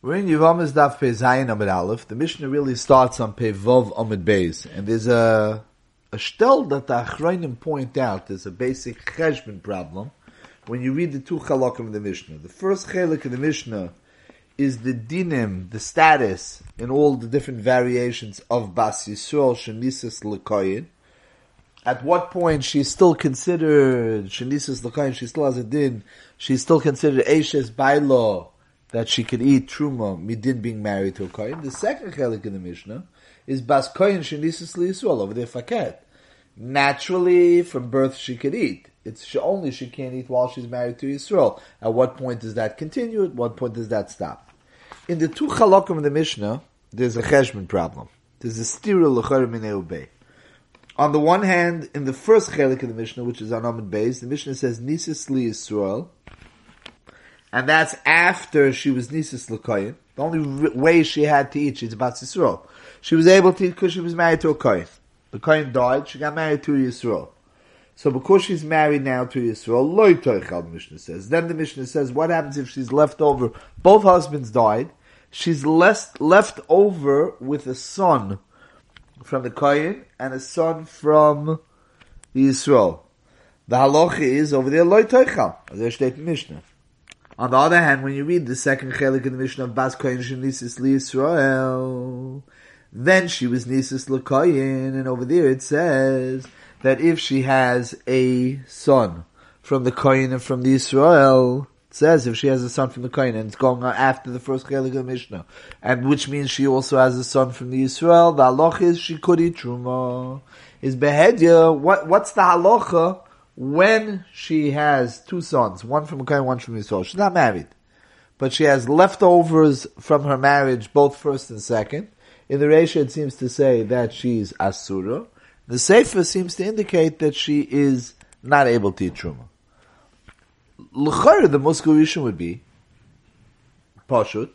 We're in Yevamos Daf Pei Zayin Amid Aleph. The Mishnah really starts on Pei Vov Amid Beis. And there's a, a stel that the Achronim point out. There's a basic cheshbon problem when you read the two chalakim of the Mishnah. The first chalik of the Mishnah is the dinim, the status in all the different variations of Bas Yisrael Shenisis Lekoyin. At what point she's still considered Shenisis Lekoyin, she still has a din, she's still considered Ashes Bailo, that she could eat truma midin being married to a kohen. The second chelik in the Mishnah is bas kohen shenisus liyisrael over there faket. Naturally, from birth she could eat. It's she, only she can't eat while she's married to Yisrael. At what point does that continue? At what point does that stop? In the two chalakim of the Mishnah, there's a cheshbon problem. There's a l'chayr minei On the one hand, in the first chelik of the Mishnah, which is on Amid Beis, the Mishnah says nisus li Yisrael, and that's after she was Nisis L'Koyin. The only way she had to eat, she's about Yisrael. She was able to eat because she was married to a Koyin. The Koyin died, she got married to Yisrael. So because she's married now to Yisrael, loy toichal, the Mishnah says. Then the Mishnah says, what happens if she's left over? Both husbands died. She's left, left over with a son from the Koyin and a son from the. The halacha is over there loy toichal. As there steht in Mishnah. On the other hand, when you read the second chelik in the Mishnah of Bas Koyin Shenisis Li Yisrael, then she was Nisis L'Koyin, and over there it says that if she has a son from the Koyin and from the Israel, it says if she has a son from the Koyin, and it's going on after the first chelik of Mishnah, and which means she also has a son from the Israel, the halacha is she could eat truma. Is behedya, what, what's the halacha when she has two sons, one from Kohen, one from Yisrael, she's not married, but she has leftovers from her marriage, both first and second. In the ratio, it seems to say that she's Asura. The Sefer seems to indicate that she is not able to eat Truma. L'chayr, the Muskurishan would be, Pashut,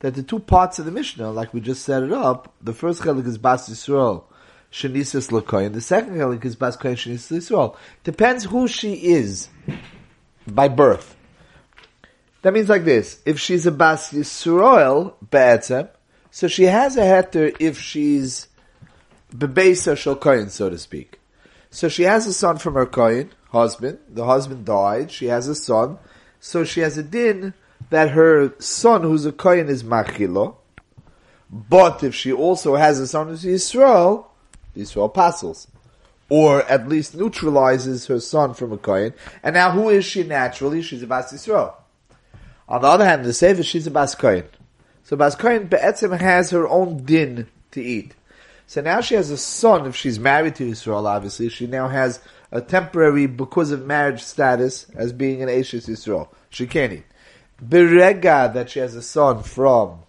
that the two parts of the Mishnah, like we just set it up, the first chelik is Bas Yisrael, Shenisis Lakoyin. The second Helik is Bas Koyin Shenisis Yisrael. Depends who she is by birth. That means like this. If she's a Bas Yisrael, Be'etzem, so she has a heter if she's Bebeisa Shal Koyin, so to speak. So she has a son from her Koyin, husband. The husband died. She has a son. So she has a din that her son, who's a Koyin, is Machilo. But if she also has a son who's Yisrael, Yisrael apostles. Or at least neutralizes her son from a Kohen. And now who is she naturally? She's a Bas Yisrael. On the other hand, the Sefer, she's a Bas Kohen. So Bas Kohen Be'etzim has her own din to eat. So now she has a son, if she's married to Yisrael, obviously, she now has a temporary, because of marriage status, as being an Ashes Yisrael. She can't eat. Berega, that she has a son from,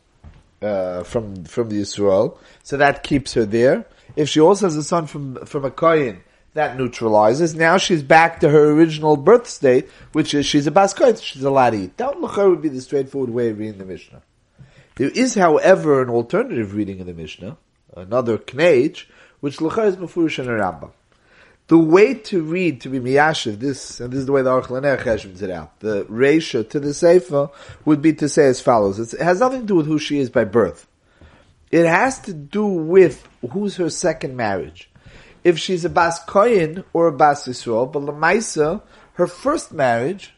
uh, from, from the Yisrael, so that keeps her there. If she also has a son from, from a Kohen, that neutralizes. Now she's back to her original birth state, which is she's a Bas Kohen, she's allowed to. That would be the straightforward way of reading the Mishnah. There is, however, an alternative reading of the Mishnah, another Knech, which L'char is Mefurish and Rambam. The way to read, to be miyashiv, this, and this is the way the Aruch cheshbons it out, the ratio to the Sefer would be to say as follows. It's, it has nothing to do with who she is by birth. It has to do with who's her second marriage. If she's a Bas Koyin or a Bas Yisrael, but Lamaisa, her first marriage,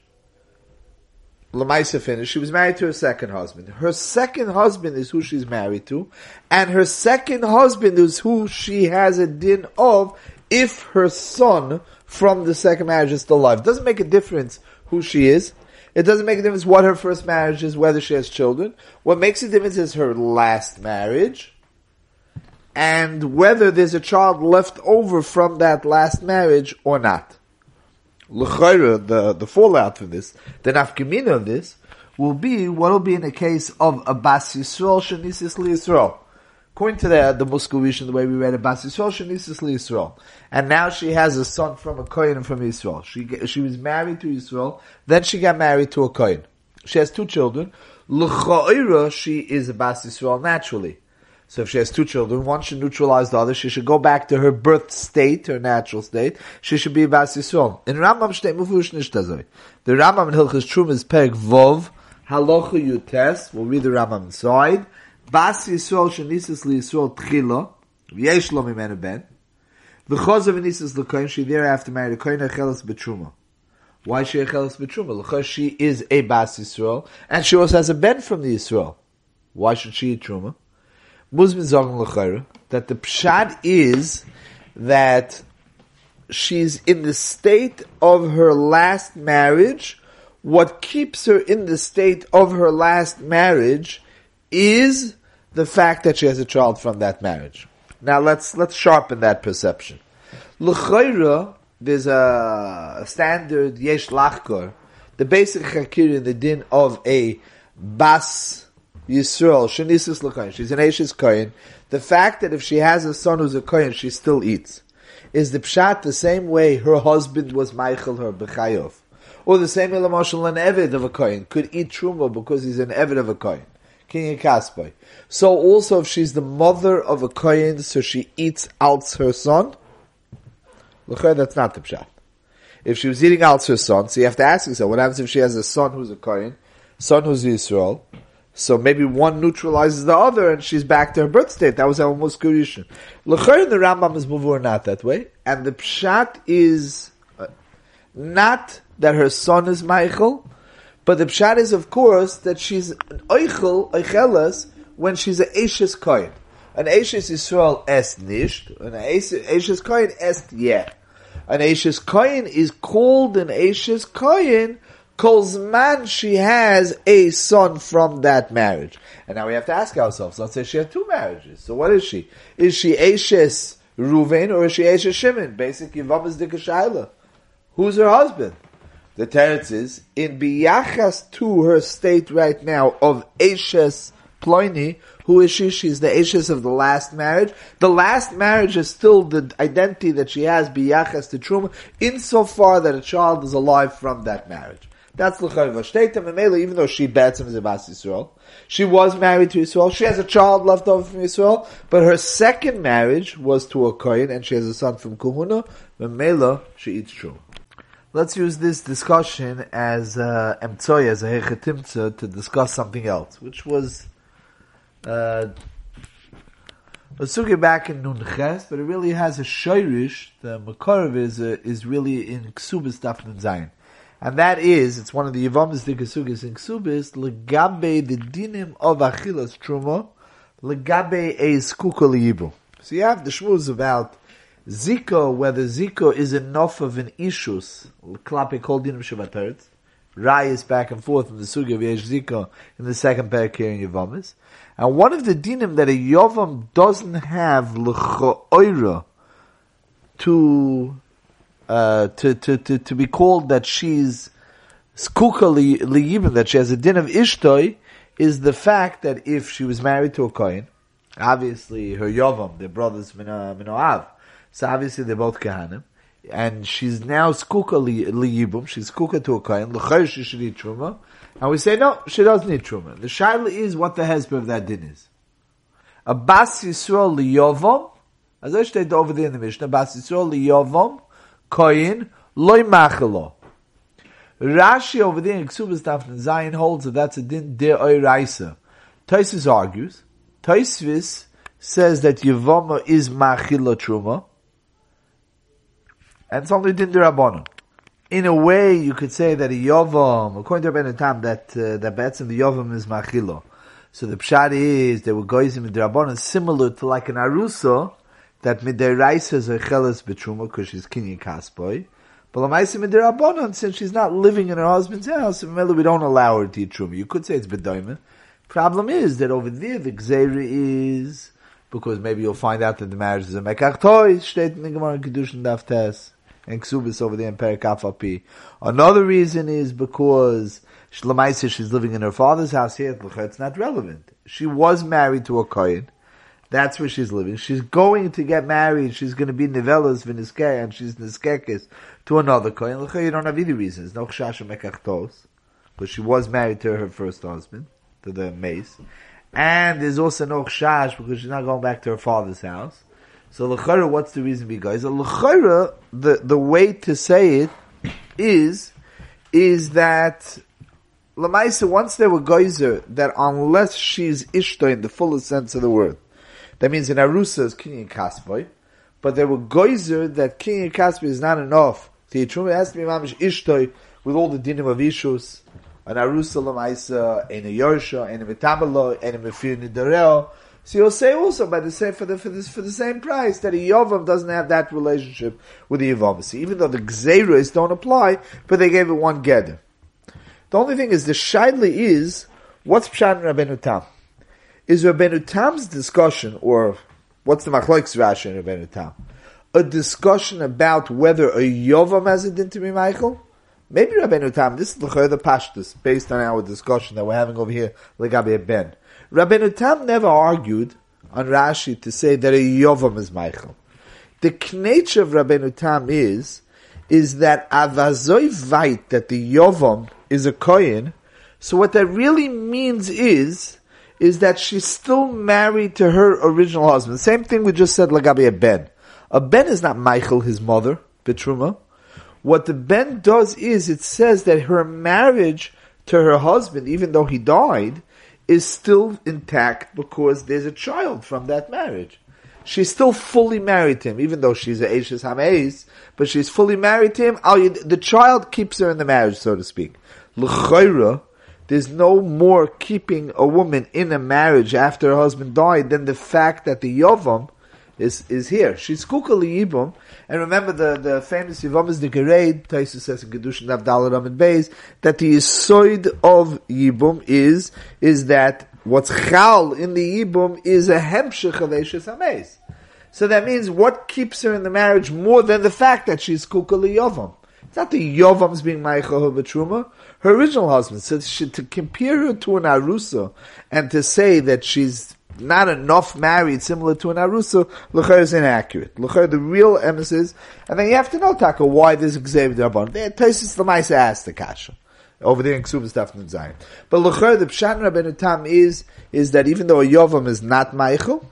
Lamaisa finished, she was married to her second husband. Her second husband is who she's married to, and her second husband is who she has a din of if her son from the second marriage is still alive. It doesn't make a difference who she is. It doesn't make a difference what her first marriage is, whether she has children. What makes a difference is her last marriage, and whether there's a child left over from that last marriage or not. L'chayra, the, the fallout from this, the nafkamina of this, will be what will be in the case of a Bas Yisrael Shanisis Yisrael. According to the, the Muscovician, the way we read it, Bas Yisrael Shanisis Yisrael. And now she has a son from a Kohen and from Israel. She, she was married to Israel, then she got married to a Kohen. She has two children. L'cha'ira, she is a Bas Yisrael naturally. So if she has two children, one should neutralize the other. She should go back to her birth state, her natural state. She should be a Bas Yisrael. In Rambam Shtei Mufush Nishtazoi. The Rambam in Hilchas Trum is Perek Vov, Halacha Yutes, we'll read the Rambam inside. Bas Yisrael shenisis li Yisrael tchila, v'yesh lo mimenu ben. V'chos of Anisis l'koyin, she thereafter married a koyin achelas betruma. Why she achelas betruma? Because she is a Bas Yisrael, and she also has a ben from the Yisrael. Why should she eat truma? Muslim sagen l'chayra, that the pshad is that she's in the state of her last marriage. What keeps her in the state of her last marriage is the fact that she has a child from that marriage. Now let's let's sharpen that perception. L'chayra, there's a standard yesh lachkor, the basic hakir in the din of a bas Yisrael, l'koyin, she's an Ashes koyin. The fact that if she has a son who's a koyin, she still eats is the pshat the same way her husband was Michael her b'chayov, or the same way Lamashal an Evid of a kohen could eat truma because he's an Evid of a kohen. King Kaspai. So also if she's the mother of a kohen, so she eats out her son. That's not the pshat. If she was eating out her son, so you have to ask yourself, what happens if she has a son who's a kohen, son who's Israel, so maybe one neutralizes the other, and she's back to her birth state. That was our muskurishin. L'chayr the Rambam is muvur not that way, and the pshat is uh, not that her son is Michael, but the pshat is of course that she's an oichel oichelas when she's an Ashes kohen. An Ashes Yisrael est nicht, an Ashes kohen est yeah. An Ashes kohen is called an Ashes kohen man she has a son from that marriage. And now we have to ask ourselves, let's say she had two marriages. So what is she? Is she Ashes Ruvain or is she Ashes Shimon? Basically, Yivam is Dikashayla. Who's her husband? The teretz is, in biyachas to her state right now of Ashes Ploini, who is she? She's the Ashes of the last marriage. The last marriage is still the identity that she has, biyachas to Truma, insofar that a child is alive from that marriage. That's l'chayva. Shteitem Memela, even though she bets him as a Bas Yisrael, she was married to Yisrael. She has a child left over from Yisrael, but her second marriage was to a Kohen, and she has a son from Kuhuna. Memela, she eats true. Let's use this discussion as uh, emtsoy, as a hechetimtza, to discuss something else, which was uh, a sugi back in Nunches, but it really has a shayrish. The makarav is uh, is really in Ksubis Dafnun Zayin and that is, it's one of the Yavamas Dikasugis in Ksubis, legabe the dinim of Achilas Truma, legabe a skukaliyibu. So you have the shmuz about Ziko, whether Ziko is enough of an ishus, klape called dinim shabataret, Rayas back and forth in the sugi of Yesh Ziko in the second parak here in Yavamas. And one of the dinim that a Yavam doesn't have l'cho'oira to uh, to, to, to, to be called that she's skuka liyibim, that she has a din of ishtoi, is the fact that if she was married to a kohen, obviously her yovam, their brothers minoav, so obviously they're both kahanim, and she's now skuka liyibum, she's skuka to a kohen, l'chayr she should eat truma, and we say no, she doesn't need truma. The shaila is what the husband of that din is. A bas yisrael liyovam, as I stated over there in the Mishnah, bas yisrael liyovam, koyin loy machelo. Rashi over there in Ksubas Tafn Zion holds that that's a din de oiraisa. Taisus argues. Taisvis says that Yevama is machila truma, and it's only din de rabbanon. In a way, you could say that a yovam, according to Rabbeinu Tam, that uh, that betzim the yovam is machila. So the pshat is that we're going in the rabbanon similar to like an arusa that midiraisa is a chelas betruma because she's kinyan kasboy. But lamaisa midirabonon, since she's not living in her husband's house, we don't allow her to eat truma. You could say it's bedoimen. Problem is that over there the gzeira is because maybe you'll find out that the marriage is a mekach toy. Steht in the Kedushin Daf Tes and Ksubis over there in Perikafapi. Another reason is because Shlamaisa she's living in her father's house here. It's not relevant. She was married to a kohen. That's where she's living. She's going to get married. She's going to be Nivelas Viniskei, and she's Niskekis to another Kohen. You don't have any reasons. No Chshasha. But she was married to her first husband, to the mace. And there's also no Chash because she's not going back to her father's house. So L'chara, what's the reason be guys? L'chara, the, the way to say it is, is that Lamaisa, once there were geyser that unless she's ishta in the fullest sense of the word, that means in Arusa is king kinyan kasboy, but there were geyser that king kinyan kasboy is not enough. The truma has to be mamish ishtoy with all the dinim of ishus, an Arusa lamaisa, and a yorsha, and a metamalo, and a mefir nidareo. So you'll say also by the same for the for this for the same price that a Yovam doesn't have that relationship with the Yavamasi, even though the Gzeras don't apply, but they gave it one gather. The only thing is the Shaidli is what's Pshat Rabbeinu Tam? Is Rabbeinu Tam's discussion, or what's the Machlokes Rashi in Rabbeinu Tam? A discussion about whether a Yovam has a din to be Michael? Maybe Rabbeinu Tam, this is the the Pashtus, based on our discussion that we're having over here, Legabe Ben. Rabbeinu Tam never argued on Rashi to say that a Yovam is Michael. The nature of Rabbeinu Tam is, is that avazoi vait, that the Yovam is a kohen. So what that really means is, is that she's still married to her original husband. Same thing we just said Lagabi Ben. A Ben is not Michael, his mother, Betruma. What the Ben does is it says that her marriage to her husband, even though he died, is still intact because there's a child from that marriage. She's still fully married to him, even though she's a Ashes Hameis, but she's fully married to him. The child keeps her in the marriage, so to speak l'chayra, there's no more keeping a woman in a marriage after her husband died than the fact that the yavam is is here. She's kukali yibum, and remember the the famous yavam is the gereid. Taisu says in Kedushin Avdal and Beis that the yisoid of yibum is is that what's chal in the yibum is a hemshich of Eishes Hameis. So that means what keeps her in the marriage more than the fact that she's kukali yavam. It's not the Yovam's being Maicha Betruma, her original husband. So to compare her to an Arusa and to say that she's not enough married similar to an Arusa, Luchar is inaccurate. Luchar, the real emphasis, and then you have to know, Taka, why this Xavier Darban. Taisis Lamaisa asked the Kasha. Over there in Ksubas Dafn Zion. But Luchar, the Pshat Rabbeinu Tam is, is that even though a Yovam is not Maichel,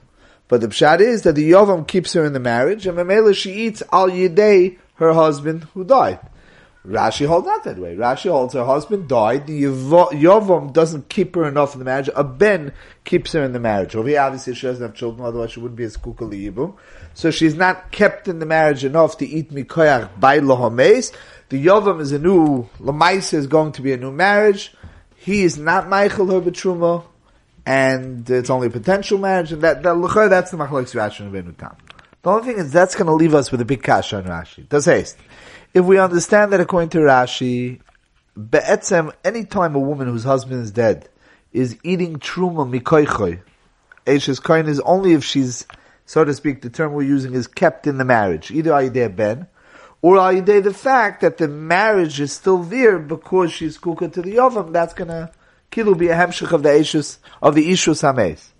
but the Pshat is that the Yovam keeps her in the marriage, and Mamela she eats al Yidei, her husband who died. Rashi holds not that way. Rashi holds her husband died. The Yovam doesn't keep her enough in the marriage. A Ben keeps her in the marriage. Obviously, she doesn't have children, otherwise she wouldn't be a skukaliyibu. So she's not kept in the marriage enough to eat mikoyach by lohomes. The Yovam is a new, Lamaisa is going to be a new marriage. He is not Michael her betruma, and it's only a potential marriage, and that, that that's the machlokes Rashi and Benutam. The only thing is that's going to leave us with a big kasha on Rashi. Does haste. If we understand that according to Rashi, be'etzem, any time a woman whose husband is dead is eating truma mikoichoy, Eishes koin is only if she's, so to speak, the term we're using is kept in the marriage, either ayideh ben, or ayideh the fact that the marriage is still there because she's kuka to the yovam, that's gonna, kilu be a hemshich of the Eishes, of the Ishus Hames.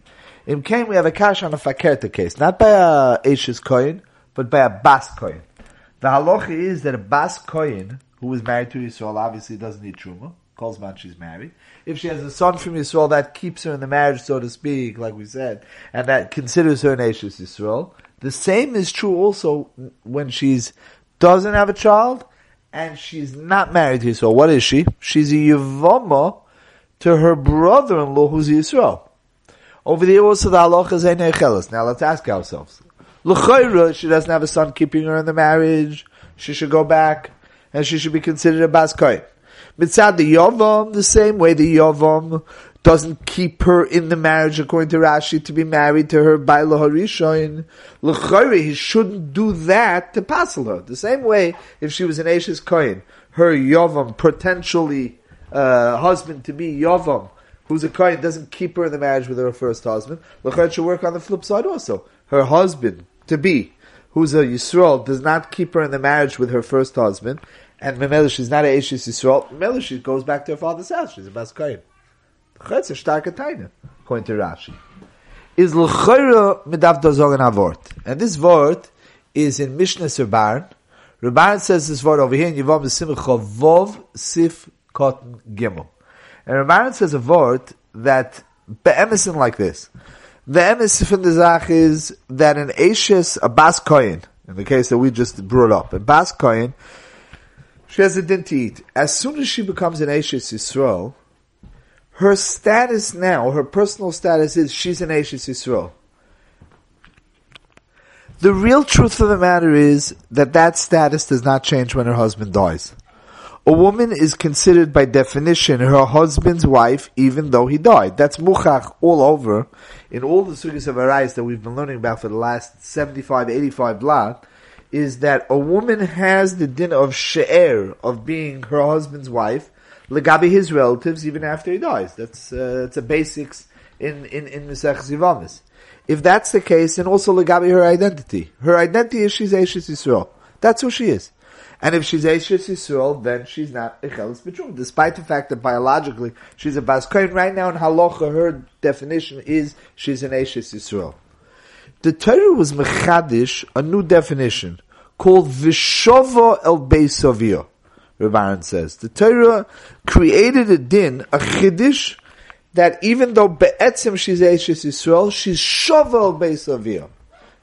In Cain we have a kash on a fakerta case, not by a Eishes koin, but by a bas koin. The halacha is that a bas kohen who is married to Yisrael obviously doesn't need truma. Calls man she's married. If she has a son from Yisrael, that keeps her in the marriage, so to speak, like we said, and that considers her an Ashes Yisrael. The same is true also when she's doesn't have a child and she's not married to Yisrael. What is she? She's a Yavama to her brother-in-law who's Yisrael. Over there also the halacha is Now let's ask ourselves. L'chayra, she doesn't have a son keeping her in the marriage. She should go back, and she should be considered a bas kohen. Mitzad the Yovam, the same way the Yovam doesn't keep her in the marriage according to Rashi to be married to her by Laharishoin. L'chayra, he shouldn't do that to passel her. The same way, if she was an Ashes Kohen, her Yovam, potentially, uh, husband to be Yovam, who's a Kohen, doesn't keep her in the marriage with her first husband. L'chayra should work on the flip side also. Her husband, to be, who's a Yisrael, does not keep her in the marriage with her first husband, and Memela, she's not a Eishis Yisrael, Memela, she goes back to her father's house, she's a Bas Koyin. It's a starke Taina, according to Rashi. Is l'chayra midav dozog an avort. And this word is in Mishnah Serban. Rabban says this word over here in Yivam Simcha Vov Sif Cotton Gimel. And Rabban says a word that be'emison like this. The emes from the zach is that an Ashes, a Bas Koyin, in the case that we just brought up, a Bas Koyin, she has a din to eat. As soon as she becomes an Ashes Yisrael, her status now, her personal status is she's an Ashes Yisrael. The real truth of the matter is that that status does not change when her husband dies. A woman is considered by definition her husband's wife even though he died. That's muchach all over in all the sugyas of Arais that we've been learning about for the last 75, 85 blot is that a woman has the din of she'er, of being her husband's wife, legabi his relatives, even after he dies. That's, uh, that's a basics in, in, in Mesech Zivamis. If that's the case, then also legabi her identity. Her identity is she's Ashes Yisrael. That's who she is. And if she's Ashes Yisrael, then she's not Echelis Betrum, despite the fact that biologically she's a Bas Right now in Halacha, her definition is she's an Ashes Yisrael. The Torah was mechadish a new definition called Vishova El Beisavia. Rabbaran says the Torah created a din, a chiddush, that even though be'etzim she's Eishes Yisrael, she's Shova El Beisavia.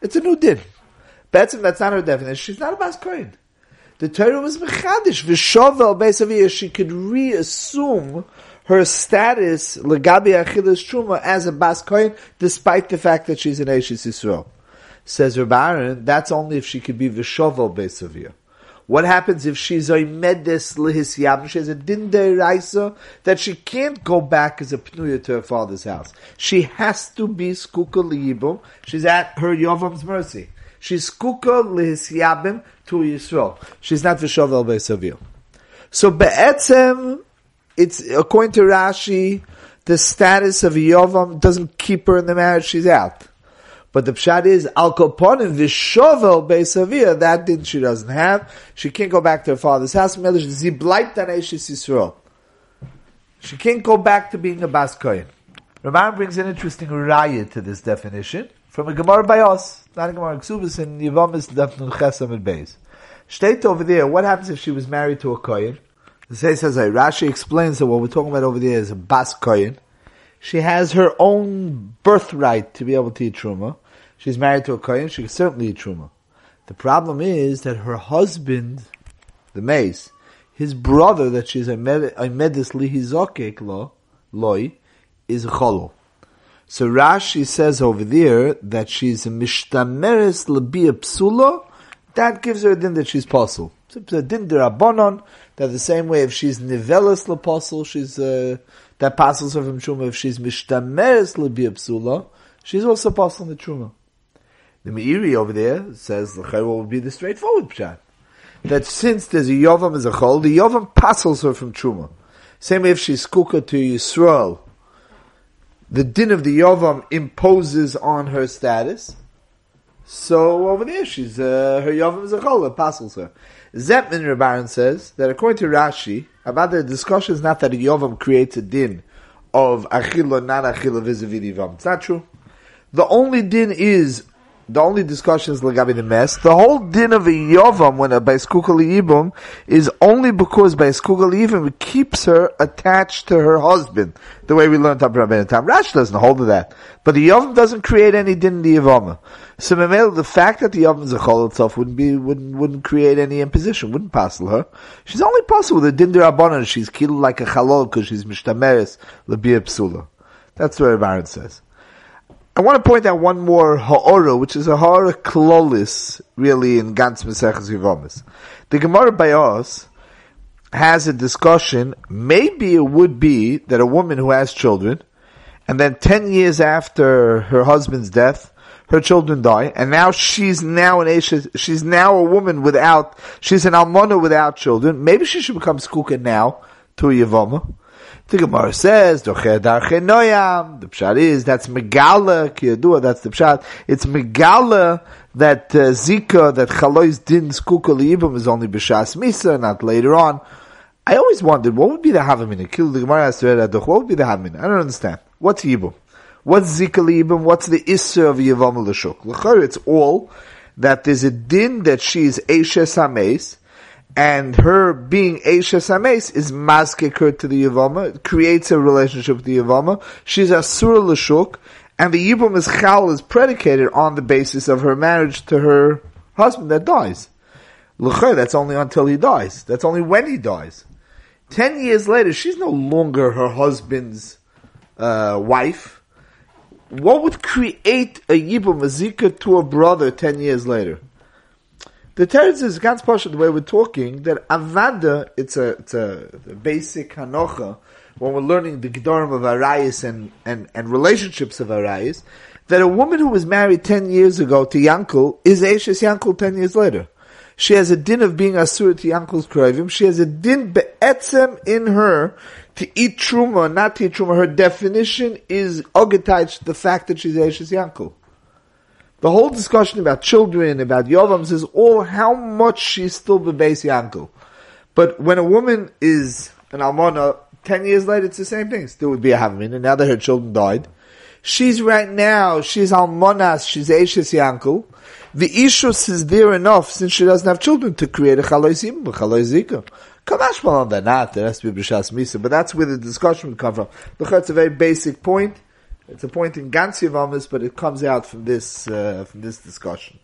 It's a new din. Be'etzim, that's not her definition. She's not a Bas Kohen. The Torah was mechadish Vishova El Beisavia. She could reassume her status legabi achilas truma as a bas kohen, despite the fact that she's an Eishis Yisrael. Says Rabbaran, that's only if she could be vishovel besavir. What happens if she's a medes lihisyam? She has a din raisa that she can't go back as a pnuya to her father's house. She has to be skuka liyibum. She's at her yovam's mercy. She's skuka lihisyabim to Yisrael. She's not vishovel besavir. So be'etzem, it's according to Rashi, the status of Yovam doesn't keep her in the marriage; she's out. But the pshat is al koponim vishovel beisavia. That din she doesn't have. She can't go back to her father's house. She can't go back to being a bas kohen. Ramban brings an interesting raya to this definition from a Gemara by us, not a Gemara Ksubis in Yevamis Dafnun Chesam and Beis. State over there, what happens if she was married to a kohen? The say says Rashi explains that what we're talking about over there is a bas kohen. She has her own birthright to be able to eat truma. She's married to a kohen. She can certainly eat truma. The problem is that her husband, the mace, his brother that she's a medis lihizokek lo loy, is a cholo. So Rashi says over there that she's a mishtameres lebia psula. That gives her a din that she's possible. It's a din derabonon that the same way if she's nivelis leposel, she's uh, that passes her from truma. If she's mishtameres lebiyapsula, she's also passing the truma. The Meiri over there says the what would be the straightforward pshat that since there's a yovam as a chol, the yovam passes her from truma. Same way if she's kuka to Yisrael, the din of the yovam imposes on her status. So over there, she's uh, her yovam is a chol, passes her. Zetman Rabbaran says that according to Rashi, about the discussion is not that a Yovam creates a din of achila, not achila vis-a-vis It's not true. The only din is, the only discussion is legabi the mess. The whole din of a Yovam when a Baiskukali Yibum is only because Baiskukali Yibum keeps her attached to her husband, the way we learned up Rabbeinu Tam. Rashi doesn't hold to that. But the Yovam doesn't create any din in the Yavama. So the fact that the oven is a chol itself wouldn't be wouldn't wouldn't create any imposition, wouldn't passel her. She's only possible with a din derabbanan. She's killed like a chalol because she's mishtameres lebiyah psula. That's what Baron says. I want to point out one more ha'ora, which is a ha'ora klolis, really, in Gantz Meseches Yivomis. The Gemara by us has a discussion, maybe it would be that a woman who has children, and then ten years after her husband's death, her children die, and now she's now an she's now a woman without, she's an Almona without children. Maybe she should become Skuka now to a. The Gemara says, The pshat is, that's Megala, Kiyadua, that's the pshat. It's Megala that uh, Zika, that Chalois din Skuka Liyibam is only B'shas Misa, not later on. I always wondered, what would be the Havamina? Kill the Gemara has to What would be the Havamina? I don't understand. What's Yibam? What's Zikalibim? What's the Isser of Yavam L'Shuk? It's all that there's a din that she is Eishes HaMeis, and her being Eishes HaMeis is maskek her to the Yavama, it creates a relationship with the Yavama. She's Asur L'Shuk, and the Yibum is Chal is predicated on the basis of her marriage to her husband that dies. L'char, that's only until he dies. That's only when he dies. Ten years later, she's no longer her husband's uh, wife, what would create a Yibum, a Zika to a brother 10 years later? The Teretz is ganz partial the way we're talking, that Avada, it's a, it's a, a basic Hanocha, when we're learning the Gedorim of Arayis and, and, and relationships of Arayis, that a woman who was married 10 years ago to Yankel is Ashes Yankel 10 years later. She has a din of being Asur to Yankel's Kroivim. She has a din be'etzem in her to eat truma, not to eat truma. Her definition is ogetach the fact that she's Ashes Yankel. The whole discussion about children, about Yovams is oh, all how much she's still Bebeis Yankel. But when a woman is an Almana, 10 years later it's the same thing. Still would be a Havmin, and now that her children died, She's right now, she's Almonas, she's Ashes Yankel. The Ishus is there enough since she doesn't have children to create a Chaloisim, a Chaloizika. Kamashmal on that, not, there has to be B'Shas Misa, but that's where the discussion would come from. Look, it's a very basic point. It's a point in Gansi but it comes out from this, uh, from this discussion.